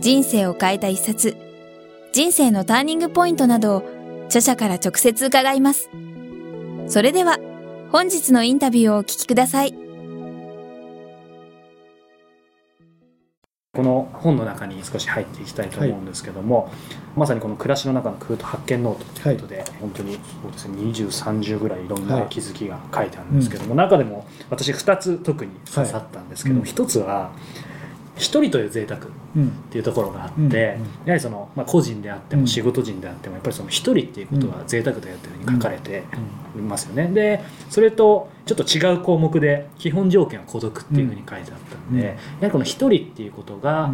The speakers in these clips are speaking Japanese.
人生を変えた一冊、人生のターニングポイントなどを著者から直接伺います。それでは、本日のインタビューをお聞きください。この本の中に少し入っていきたいと思うんですけども、はい、まさにこの暮らしの中の工夫と発見ノートということで、はい、本当にそうですね2030ぐらいいろんな気づきが書いてあるんですけども、はいうん、中でも私2つ特に刺さったんですけども、はい、1つは一人という贅沢っていうところがあって、やはりその、まあ、個人であっても仕事人であってもやっぱりその一人っていうことは贅沢だよというふうに書かれていますよね。でそれとちょっと違う項目で基本条件は孤独っていうふうに書いてあったんで、やはりこの一人っていうことが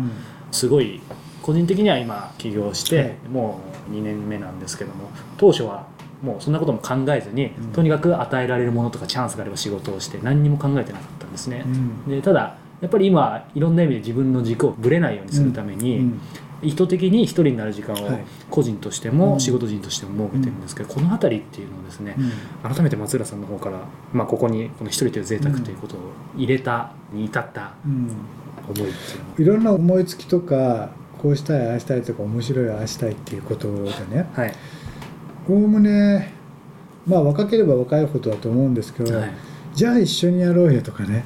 すごい個人的には今起業してもう2年目なんですけども当初はもうそんなことも考えずに、とにかく与えられるものとかチャンスがあれば仕事をして何にも考えてなかったんですね。でただやっぱり今いろんな意味で自分の軸をぶれないようにするために、うん意図的に一人になる時間を個人としても仕事人としても設けてるんですけど、この辺りっていうのをですね、改めて松浦さんの方から、まあ、ここにこの一人という贅沢ということを入れたに至った思いっていうのは、いろんな思いつきとかこうしたいああしたいとか面白いああしたいっていうことでね。おおむねまあ若ければ若いほどだと思うんですけど、はいじゃあ一緒にやろうよとかね。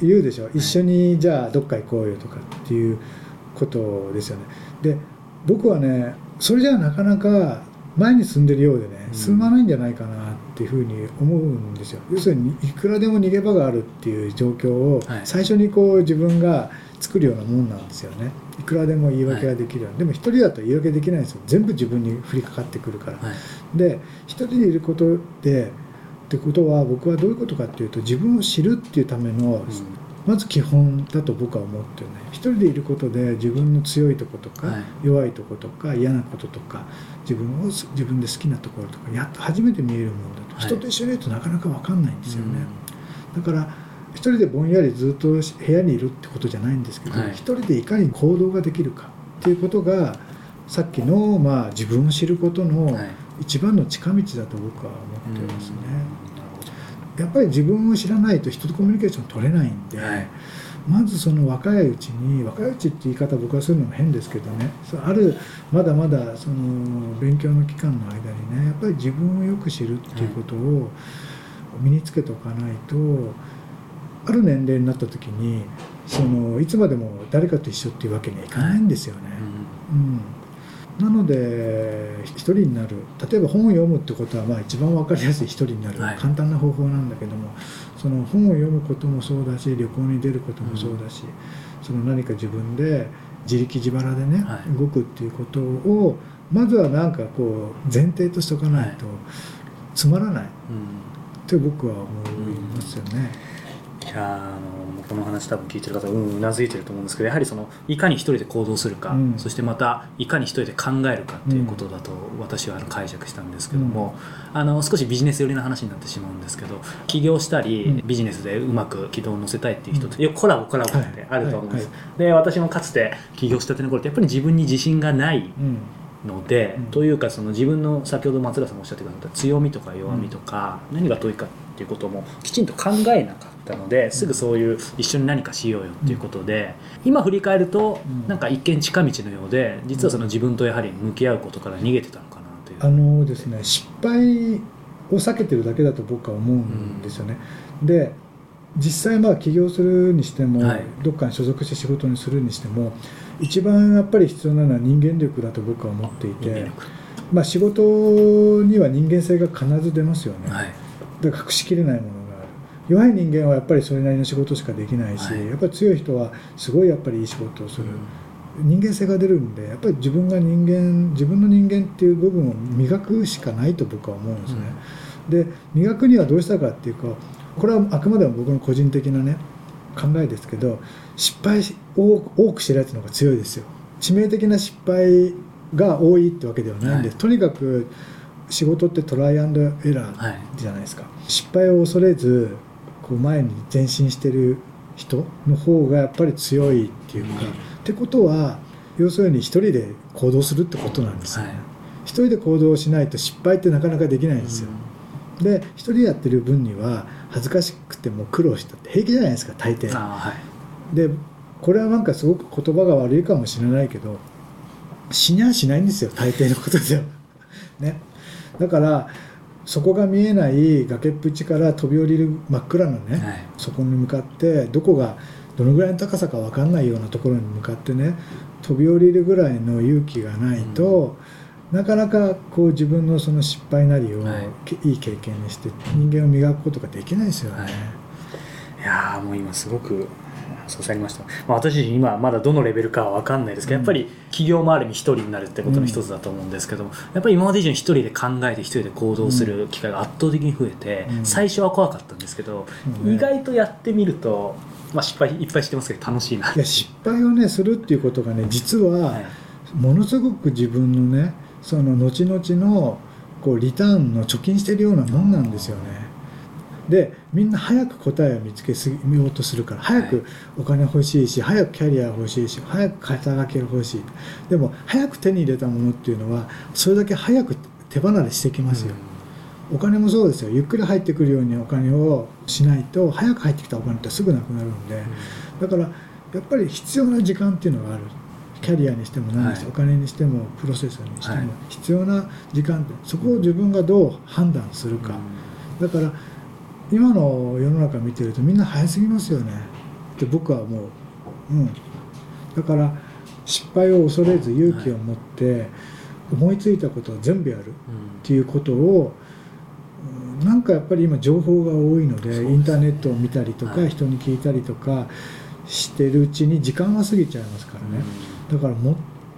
言うでしょ。一緒にじゃあどっか行こうよとかっていうことですよね。で僕はねそれじゃなかなか前に進んでるようでね進まないんじゃないかなっていうふうに思うんですよ。要するにいくらでも逃げ場があるっていう状況を最初にこう自分が作るようなもんなんですよね。いくらでも言い訳ができるように、はい、でも一人だと言い訳できないんですよ。全部自分に降りかかってくるから、はい、で一人でいることでってことは僕はどういうことかっていうと自分を知るっていうための、まず基本だと僕は思ってるね一人でいることで自分の強いとことか、弱いとことか嫌なこととか自分を自分で好きなところとかやっと初めて見えるものだと、人と一緒にいるとなかなか分かんないんですよね、だから一人でぼんやりずっと部屋にいるってことじゃないんですけど、一人でいかに行動ができるかっていうことがさっきの、まあ、自分を知ることの一番の近道だと僕は思ってますね。やっぱり自分を知らないと人とコミュニケーション取れないんで、はい、まずその若いうちに若いうちって言い方僕はするのも変ですけどねあるまだまだその勉強の期間の間にねやっぱり自分をよく知るっていうことを身につけておかないと、ある年齢になった時にそのいつまでも誰かと一緒っていうわけにはいかないんですよね。うんなので一人になる。例えば本を読むってことはまあ一番分かりやすい一人になる、はい、簡単な方法なんだけどもその本を読むこともそうだし旅行に出ることもそうだし、うん、その何か自分で自力自腹でね、はい、動くっていうことをまずはなんかこう前提としておかないとつまらない。って僕は思いますよね。うん、いやあのこの話多分聞いてる方うんうなずいてると思うんですけどやはりそのいかに一人で行動するか、うん、そしてまたいかに一人で考えるかっていうことだと私はあの解釈したんですけども、うん、あの少しビジネス寄りな話になってしまうんですけど起業したり、ビジネスでうまく軌道を乗せたいっていう人って、うん、コラボコラボってあると思うんです、で私もかつて起業したての頃ってやっぱり自分に自信がないので、うん、というかその自分の先ほど松浦さんもおっしゃってくださった強みとか弱みとか、何が遠いかっていうこともきちんと考えなかったのですぐそういう一緒に何かしようよっていうことで、今振り返るとなんか一見近道のようで実はその自分とやはり向き合うことから逃げてたのかなという。あのですね失敗を避けてるだけだと僕は思うんですよね。うん、で実際まあ起業するにしても、はい、どっかに所属して仕事にするにしても一番やっぱり必要なのは人間力だと僕は思っていて、まあ、仕事には人間性が必ず出ますよね、はい、だから隠しきれないもの弱い人間はやっぱりそれなりの仕事しかできないし、はい、やっぱり強い人はすごいやっぱりいい仕事をする、うん、人間性が出るんでやっぱり自分が人間自分の人間っていう部分を磨くしかないと僕は思うんですね、うん、で磨くにはどうしたかっていうかこれはあくまでも僕の個人的なね考えですけど失敗を多くしてるやつの方が強いですよ。致命的な失敗が多いってわけではないんです、はい、とにかく仕事ってトライアンドエラーじゃないですか、はい、失敗を恐れずこう前に前進してる人の方がやっぱり強いっていうか、うん、ってことは要するに一人で行動するってことなんですよ。ね、はい、一人で行動しないと失敗ってなかなかできないんですよ、うん、で一人でやってる分には恥ずかしくても苦労したって平気じゃないですか大抵、はい、でこれはなんかすごく言葉が悪いかもしれないけど死にゃしないんですよ大抵のことでは。ね。だからそこが見えない崖っぷちから飛び降りる真っ暗なね、はい、そこに向かってどこがどのぐらいの高さか分かんないようなところに向かってね飛び降りるぐらいの勇気がないと、うん、なかなかこう自分のその失敗なりを、はい、いい経験にして人間を磨くことができないですよね。はい、いやもう今すごくそうされました、まあ、私自身今まだどのレベルかは分かんないですけど、やっぱり企業周りに一人になるってことの一つだと思うんですけども、やっぱり今まで以上に一人で考えて一人で行動する機会が圧倒的に増えて、最初は怖かったんですけど、意外とやってみると、まあ、失敗いっぱいしてますけど楽しいな。いや失敗をねするっていうことがね実はものすごく自分のねその後々のこうリターンの貯金してるようなもんなんですよね。でみんな早く答えを見つけすようとするから早くお金欲しいし、早くキャリア欲しいし早く肩書きが欲しい。でも早く手に入れたものっていうのはそれだけ早く手離れしてきますよ、うん、お金もそうですよ。ゆっくり入ってくるようにお金をしないと早く入ってきたお金ってすぐなくなるんで、うん、だからやっぱり必要な時間っていうのがある。キャリアにしても何にしても、はい、お金にしてもプロセスにしても。必要な時間ってそこを自分がどう判断するか、うん、だから今の世の中見てるとみんな早すぎますよね。って僕はもう。うん。だから失敗を恐れず勇気を持って思いついたことを全部やるっていうことを、うん、なんかやっぱり今情報が多いのでインターネットを見たりとか、人に聞いたりとかしてるうちに時間が過ぎちゃいますからね、だからもっ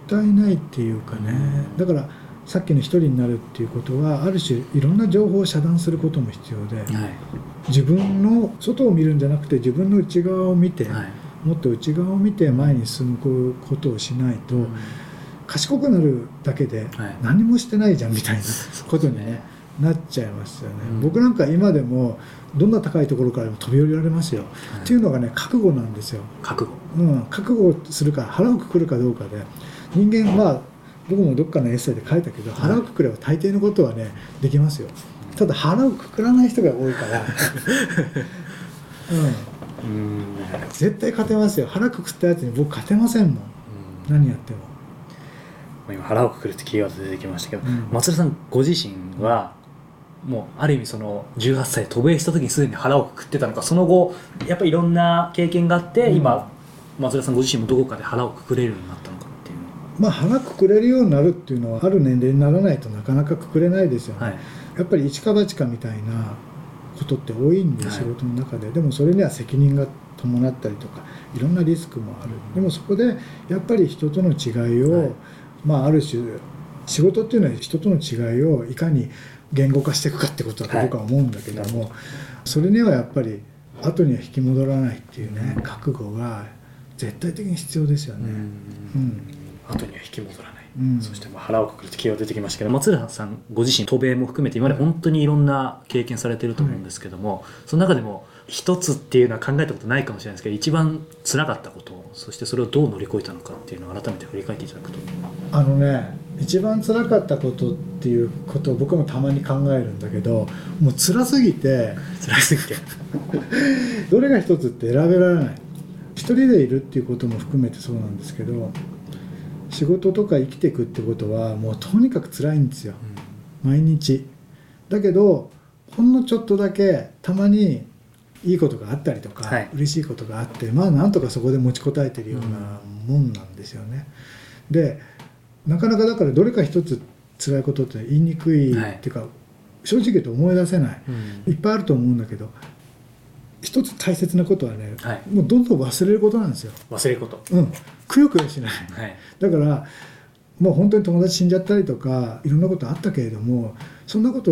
たいないっていうかね。だからさっきの一人になるっていうことはある種いろんな情報を遮断することも必要で、はい、自分の外を見るんじゃなくて自分の内側を見て、はい、もっと内側を見て前に進むことをしないと、うん、賢くなるだけで何もしてないじゃんみたいな ことにね、なっちゃいますよね、うん、僕なんか今でもどんな高いところからでも飛び降りられますよ、はい、っていうのがね覚悟なんですよ。覚悟、うん、覚悟するか腹をくくるかどうかで。人間は僕もどっかのエッセイで書いたけど腹をくくれば大抵のことはねできますよ。ただ腹をくくらない人が多いから。うん。うん。絶対勝てますよ。腹くくったやつに僕勝てませんもん、ん、何やっても。今腹をくくるってキーワード出てきましたけど、うん、松田さんご自身はもうある意味その18歳渡米した時にすでに腹をくくってたのかその後やっぱりいろんな経験があって、うん、今松田さんご自身もどこかで腹をくくれるようになったのかまあ腹くくれるようになるっていうのはある年齢にならないとなかなかくくれないですよね、はい、やっぱり一か八かみたいなことって多いんで、仕事の中で。でもそれには責任が伴ったりとかいろんなリスクもある、でもそこでやっぱり人との違いを、はい、まあある種仕事っていうのは人との違いをいかに言語化していくかってことだと僕は思うんだけども、はい、それにはやっぱり後には引き戻らないっていうね覚悟が絶対的に必要ですよね。うん後には引き戻らない、うん、そしてまあ腹をくくるって気が出てきましたけど。松浦さんご自身渡米も含めて今まで本当にいろんな経験されてると思うんですけども、はい、その中でも一つっていうのは考えたことないかもしれないですけど一番辛かったことそしてそれをどう乗り越えたのかっていうのを改めて振り返っていただくと。あのね一番辛かったことっていうことを僕もたまに考えるんだけどもう辛すぎて辛すぎて。どれが一つって選べられない。一人でいるっていうことも含めてそうなんですけど仕事とか生きていくってことはもうとにかく辛いんですよ、うん、毎日。だけどほんのちょっとだけたまにいいことがあったりとか、はい、嬉しいことがあってまあなんとかそこで持ちこたえてるようなもんなんですよね、うん、でなかなかだからどれか一つ辛いことって言いにくいっていうか、はい、正直言うと思い出せない、うん、いっぱいあると思うんだけど一つ大切なことはね、はい、もうどんどん忘れることなんですよ。忘れること。うん。くよくよしない、はい、だからもう本当に友達死んじゃったりとかいろんなことあったけれどもそんなこと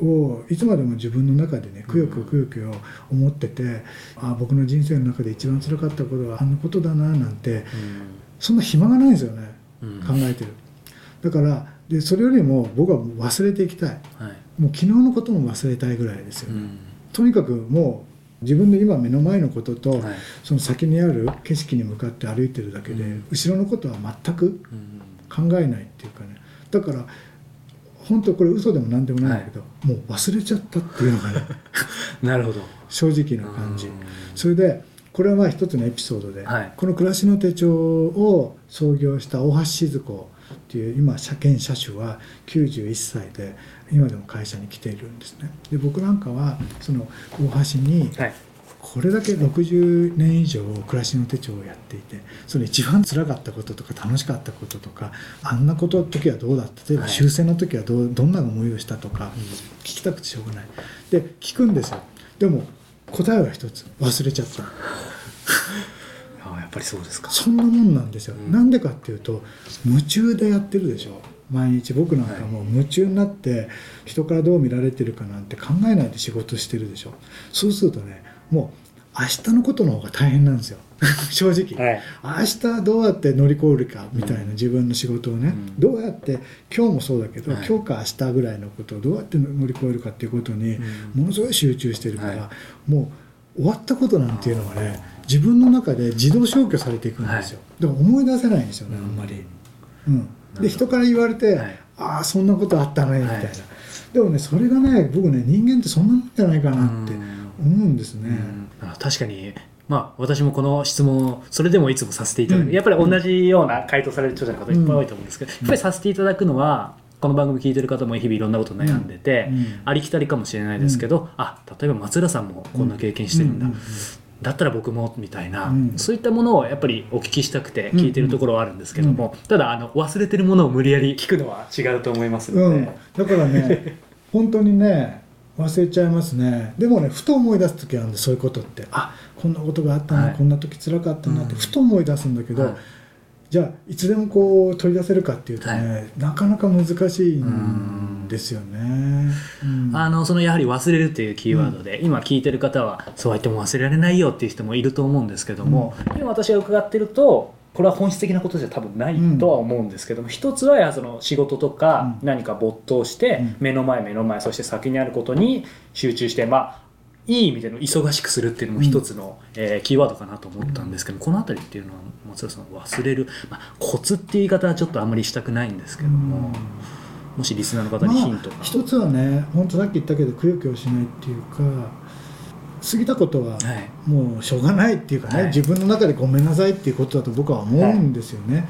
をいつまでも自分の中でねくよくよくよくよ思ってて、うん、あ僕の人生の中で一番辛かったことはあのことだななんて、そんな暇がないんですよね、うん、考えてる。だからでそれよりも僕は忘れていきたい、はい、もう昨日のことも忘れたいぐらいですよ、うん、とにかくもう自分の今目の前のことと、はい、その先にある景色に向かって歩いてるだけで、うん、後ろのことは全く考えないっていうかね。だから本当これ嘘でも何でもないんだけど、はい、もう忘れちゃったっていうのがね なるほど。正直な感じ。それでこれはまあ一つのエピソードで、はい、この「暮らしの手帳」を創業した大橋静子っていう今車検車種は91歳で今でも会社に来ているんですね。で僕なんかはその大橋にこれだけ60年以上暮らしの手帳をやっていてその一番つらかったこととか楽しかったこととかあんなこと時はどうだった？例えば終戦の時はどどんな思いをしたとか聞きたくてしょうがない。で聞くんですよ。でも答えは一つ。忘れちゃった。あ やっぱりそうですか。そんなもんなんですよ、うん、なんでかっていうと夢中でやってるでしょ。毎日。僕なんかもう夢中になって人からどう見られてるかなんて考えないで仕事してるでしょ。そうするとねもう明日のことの方が大変なんですよ。正直、はい、明日どうやって乗り越えるかみたいな、自分の仕事をね、うん、どうやって今日もそうだけど、はい、今日か明日ぐらいのことをどうやって乗り越えるかっていうことにものすごい集中してるから、はい、もう終わったことなんていうのはね自分の中で自動消去されていくんですよ、でも思い出せないんですよねあんまり、うん、で人から言われて、ああそんなことあったねみたいな、でもねそれがね僕ね人間ってそんなもんじゃないかなって思うんですね、確かに。まあ、私もこの質問をそれでもいつもさせていただく、うん、やっぱり同じような回答される著者の方いっぱい多いと思うんですけど、うん、やっぱりさせていただくのはこの番組聞いてる方も日々いろんなこと悩んでて、うん、ありきたりかもしれないですけど、あ例えば松浦さんもこんな経験してるんだ、だったら僕もみたいな、うん、そういったものをやっぱりお聞きしたくて聞いてるところはあるんですけども、うん。うん、ただあの忘れてるものを無理やり聞くのは違うと思いますので、うん、だからね 本当にね忘れちゃいますね。でもねふと思い出す時あるんでそういうことって。あこんなことがあったな、はい、こんな時つらかったなってふと思い出すんだけど、はい。じゃあいつでもこう取り出せるかっていうとね、はい、なかなか難しいんですよね。あのそのやはり忘れるっていうキーワードで、うん、今聞いてる方はそうやっても忘れられないよっていう人もいると思うんですけども、うん、今私が伺ってるとこれは本質的なことじゃ多分ないとは思うんですけども、うん、一つはやその仕事とか何か没頭して目の前目の前そして先にあることに集中してまあいい意味での忙しくするっていうのも一つの、うん、えー、キーワードかなと思ったんですけど、この辺りっていうのは松田さん忘れる、まあ、コツっていう言い方はちょっとあんまりしたくないんですけども、もしリスナーの方にヒントが、まあ、一つはね本当さっき言ったけどくよくよしないっていうか過ぎたことはもうしょうがないっていうかね、はい、自分の中でごめんなさいっていうことだと僕は思うんですよね。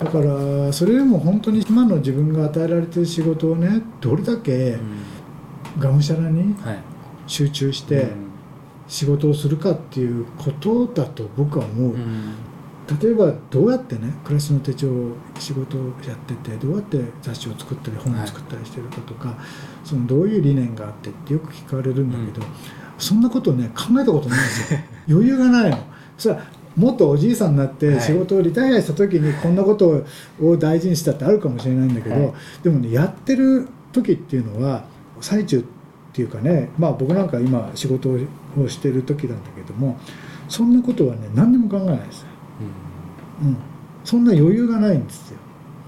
はい、だからそれよりも本当に今の自分が与えられてる仕事をねどれだけがむしゃらに集中して仕事をするかっていうことだと僕は思う、例えばどうやってね暮らしの手帳仕事をやっててどうやって雑誌を作ったり本を作ったりしてるかとか、はい、そのどういう理念があってってよく聞かれるんだけど、うん、そんなことね考えたことないんですよ。余裕がないの。そもっとおじいさんになって仕事をリタイアした時にこんなことを大事にしたってあるかもしれないんだけど、はい、でもねやってる時っていうのは最中っていうかねまあ僕なんか今仕事をしてる時なんだけどもそんなことはね何にも考えないですうん、うん、そんな余裕がないんですよ。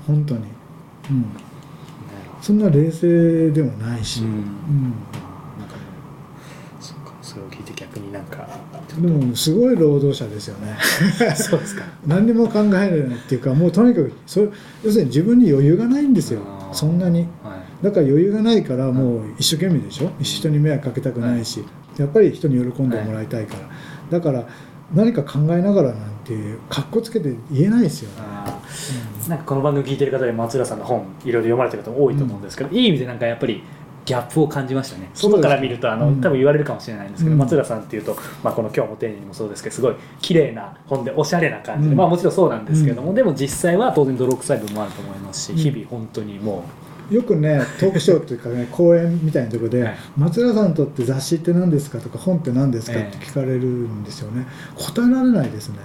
本当に。うん。そんな冷静でもないし、うん、うん、そかそれを聞いて逆になんか。でもすごい労働者ですよね。そうですか。何にも考えられないっていうかもうとにかくそ要するに自分に余裕がないんですよ。そんなに、はい。だから余裕がないからもう一生懸命でしょ。人に迷惑かけたくないし、やっぱり人に喜んでもらいたいから、だから何か考えながらなんてかっこつけて言えないですよね、うん、なんかこの番組聞いてる方で松浦さんの本いろいろ読まれてる方多いと思うんですけど、うん、いい意味でなんかやっぱりギャップを感じましたね。外から見るとあの、うん、多分言われるかもしれないんですけど、うん、松浦さんっていうと、まあ、この「今日も丁寧に」もそうですけどすごい綺麗な本でおしゃれな感じ。で、うん、まあもちろんそうなんですけども、でも実際は当然泥臭い部分もあると思いますし、日々本当にもうよくねトークショーというかね 講演みたいなところで、はい、松浦さんにとって雑誌って何ですかとか本って何ですかって聞かれるんですよね、答えられないですね。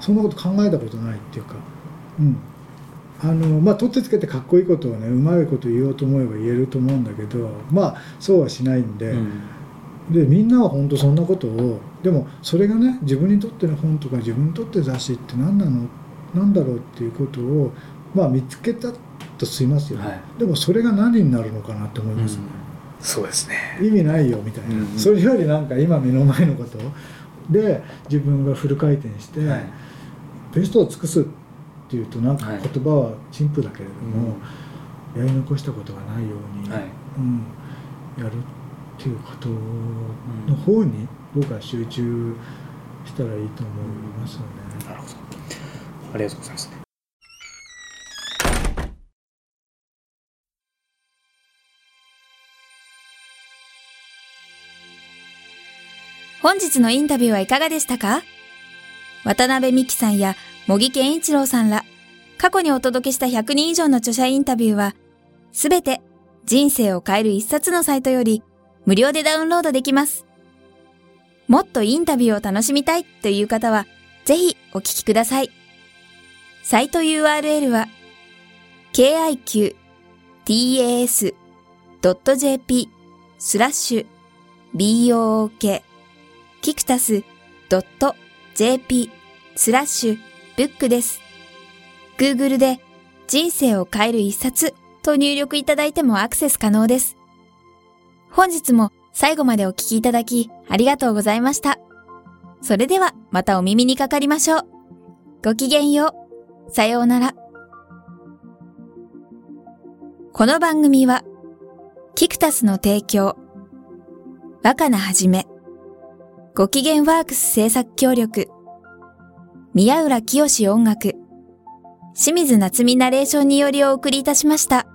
そんなこと考えたことないっていうか。うん。あのまあ取ってつけてかっこいいことをねうまいこと言おうと思えば言えると思うんだけどまあそうはしないんで、うん、でみんなは本当そんなことをでもそれがね自分にとっての本とか自分にとって雑誌って何なのなんだろうっていうことを、まあ、見つけたとしますよね、はい、でもそれが何になるのかなと思いますね、うん、そうですね。意味ないよみたいな、うんうん、それよりなんか今目の前のことで自分がフル回転して、はい、ベストを尽くすっていうとなんか言葉は陳腐だけれども、はい、やり残したことがないように、はい、うん、やるっていうことの方に僕は集中したらいいと思いますよね。なるほど。ありがとうございます。本日のインタビューはいかがでしたか？渡辺美希さんや茂木健一郎さんら、過去にお届けした100人以上の著者インタビューは、すべて人生を変える一冊のサイトより無料でダウンロードできます。もっとインタビューを楽しみたいという方は、ぜひお聞きください。サイト URL は、kiqtas.jp スラッシュ book キクタス .jp スラッシュブックです。Google で人生を変える一冊と入力いただいてもアクセス可能です。本日も最後までお聞きいただきありがとうございました。それではまたお耳にかかりましょう。ごきげんよう。さようなら。この番組は、キクタスの提供、若菜はじめ、ご機嫌ワークス制作協力、宮浦清志音楽、清水夏美ナレーションによりお送りいたしました。